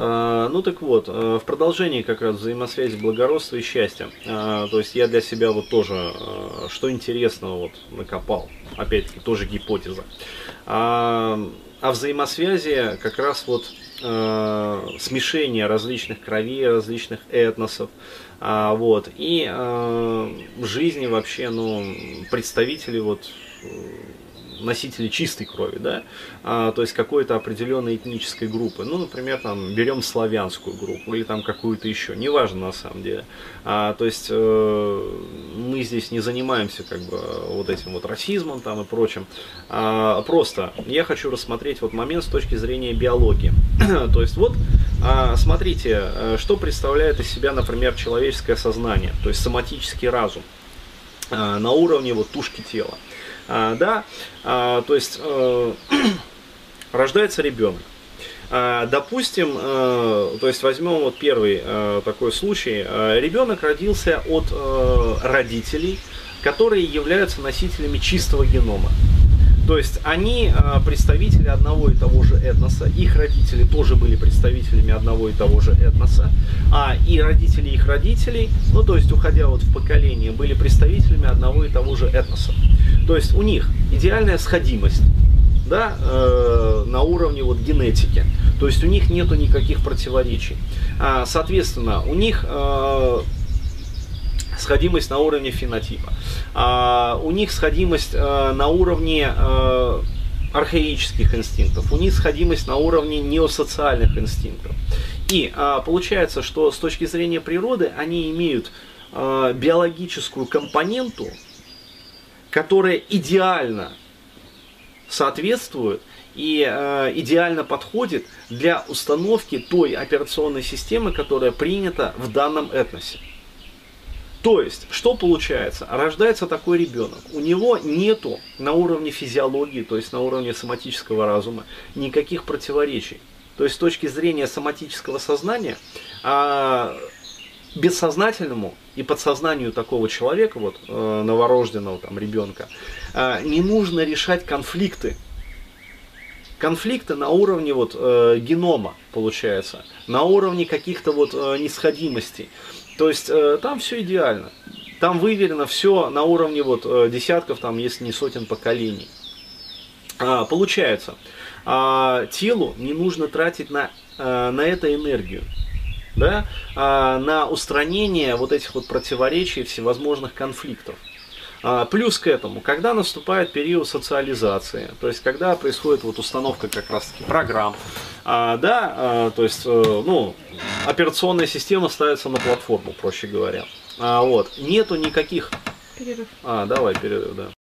А, ну так вот, э, в продолжении как раз взаимосвязи благородства и счастья. А, то есть я для себя вот тоже, э, что интересного вот накопал. Опять-таки тоже гипотеза. А, о взаимосвязи как раз вот э, смешение различных кровей, различных этносов, вот, и жизни вообще, ну, представителей вот носители чистой крови, да, а, то есть какой-то определенной этнической группы. Ну, например, там берем славянскую группу или там какую-то еще, неважно на самом деле. А, то есть э, мы здесь не занимаемся как бы вот этим вот расизмом там и прочим. А, просто я хочу рассмотреть вот момент с точки зрения биологии. то есть вот а, смотрите, э, что представляет из себя, например, человеческое сознание, то есть соматический разум на уровне вот тушки тела. А, да, а, то есть э, рождается ребенок. А, допустим, э, то есть возьмем вот первый э, такой случай. Ребенок родился от родителей, которые являются носителями чистого генома. То есть они представители одного и того же этноса, их родители тоже были представителями одного и того же этноса, а и родители их родителей, ну то есть уходя вот в поколение, были представителями одного и того же этноса. То есть у них идеальная сходимость да, э, на уровне вот генетики. То есть у них нету никаких противоречий. А, соответственно, у них э, сходимость на уровне фенотипа. А, у них сходимость э, на уровне э, архаических инстинктов. У них сходимость на уровне неосоциальных инстинктов. И а, получается, что с точки зрения природы они имеют а, биологическую компоненту, которая идеально соответствует и э, идеально подходит для установки той операционной системы, которая принята в данном этносе. То есть, что получается? Рождается такой ребенок. У него нету на уровне физиологии, то есть на уровне соматического разума, никаких противоречий. То есть с точки зрения соматического сознания, э, бессознательному и подсознанию такого человека, вот э, новорожденного там ребенка, э, не нужно решать конфликты. Конфликты на уровне вот э, генома получается, на уровне каких-то вот э, нисходимостей. То есть э, там все идеально. Там выверено все на уровне вот э, десятков, там, если не сотен поколений. А, получается, а, телу не нужно тратить на, а, на это энергию да, а, на устранение вот этих вот противоречий, всевозможных конфликтов. А, плюс к этому, когда наступает период социализации, то есть когда происходит вот установка как раз таки программ, а, да, а, то есть, э, ну, операционная система ставится на платформу, проще говоря. Вот, нету никаких... Перерыв. А, давай, перерыв, да.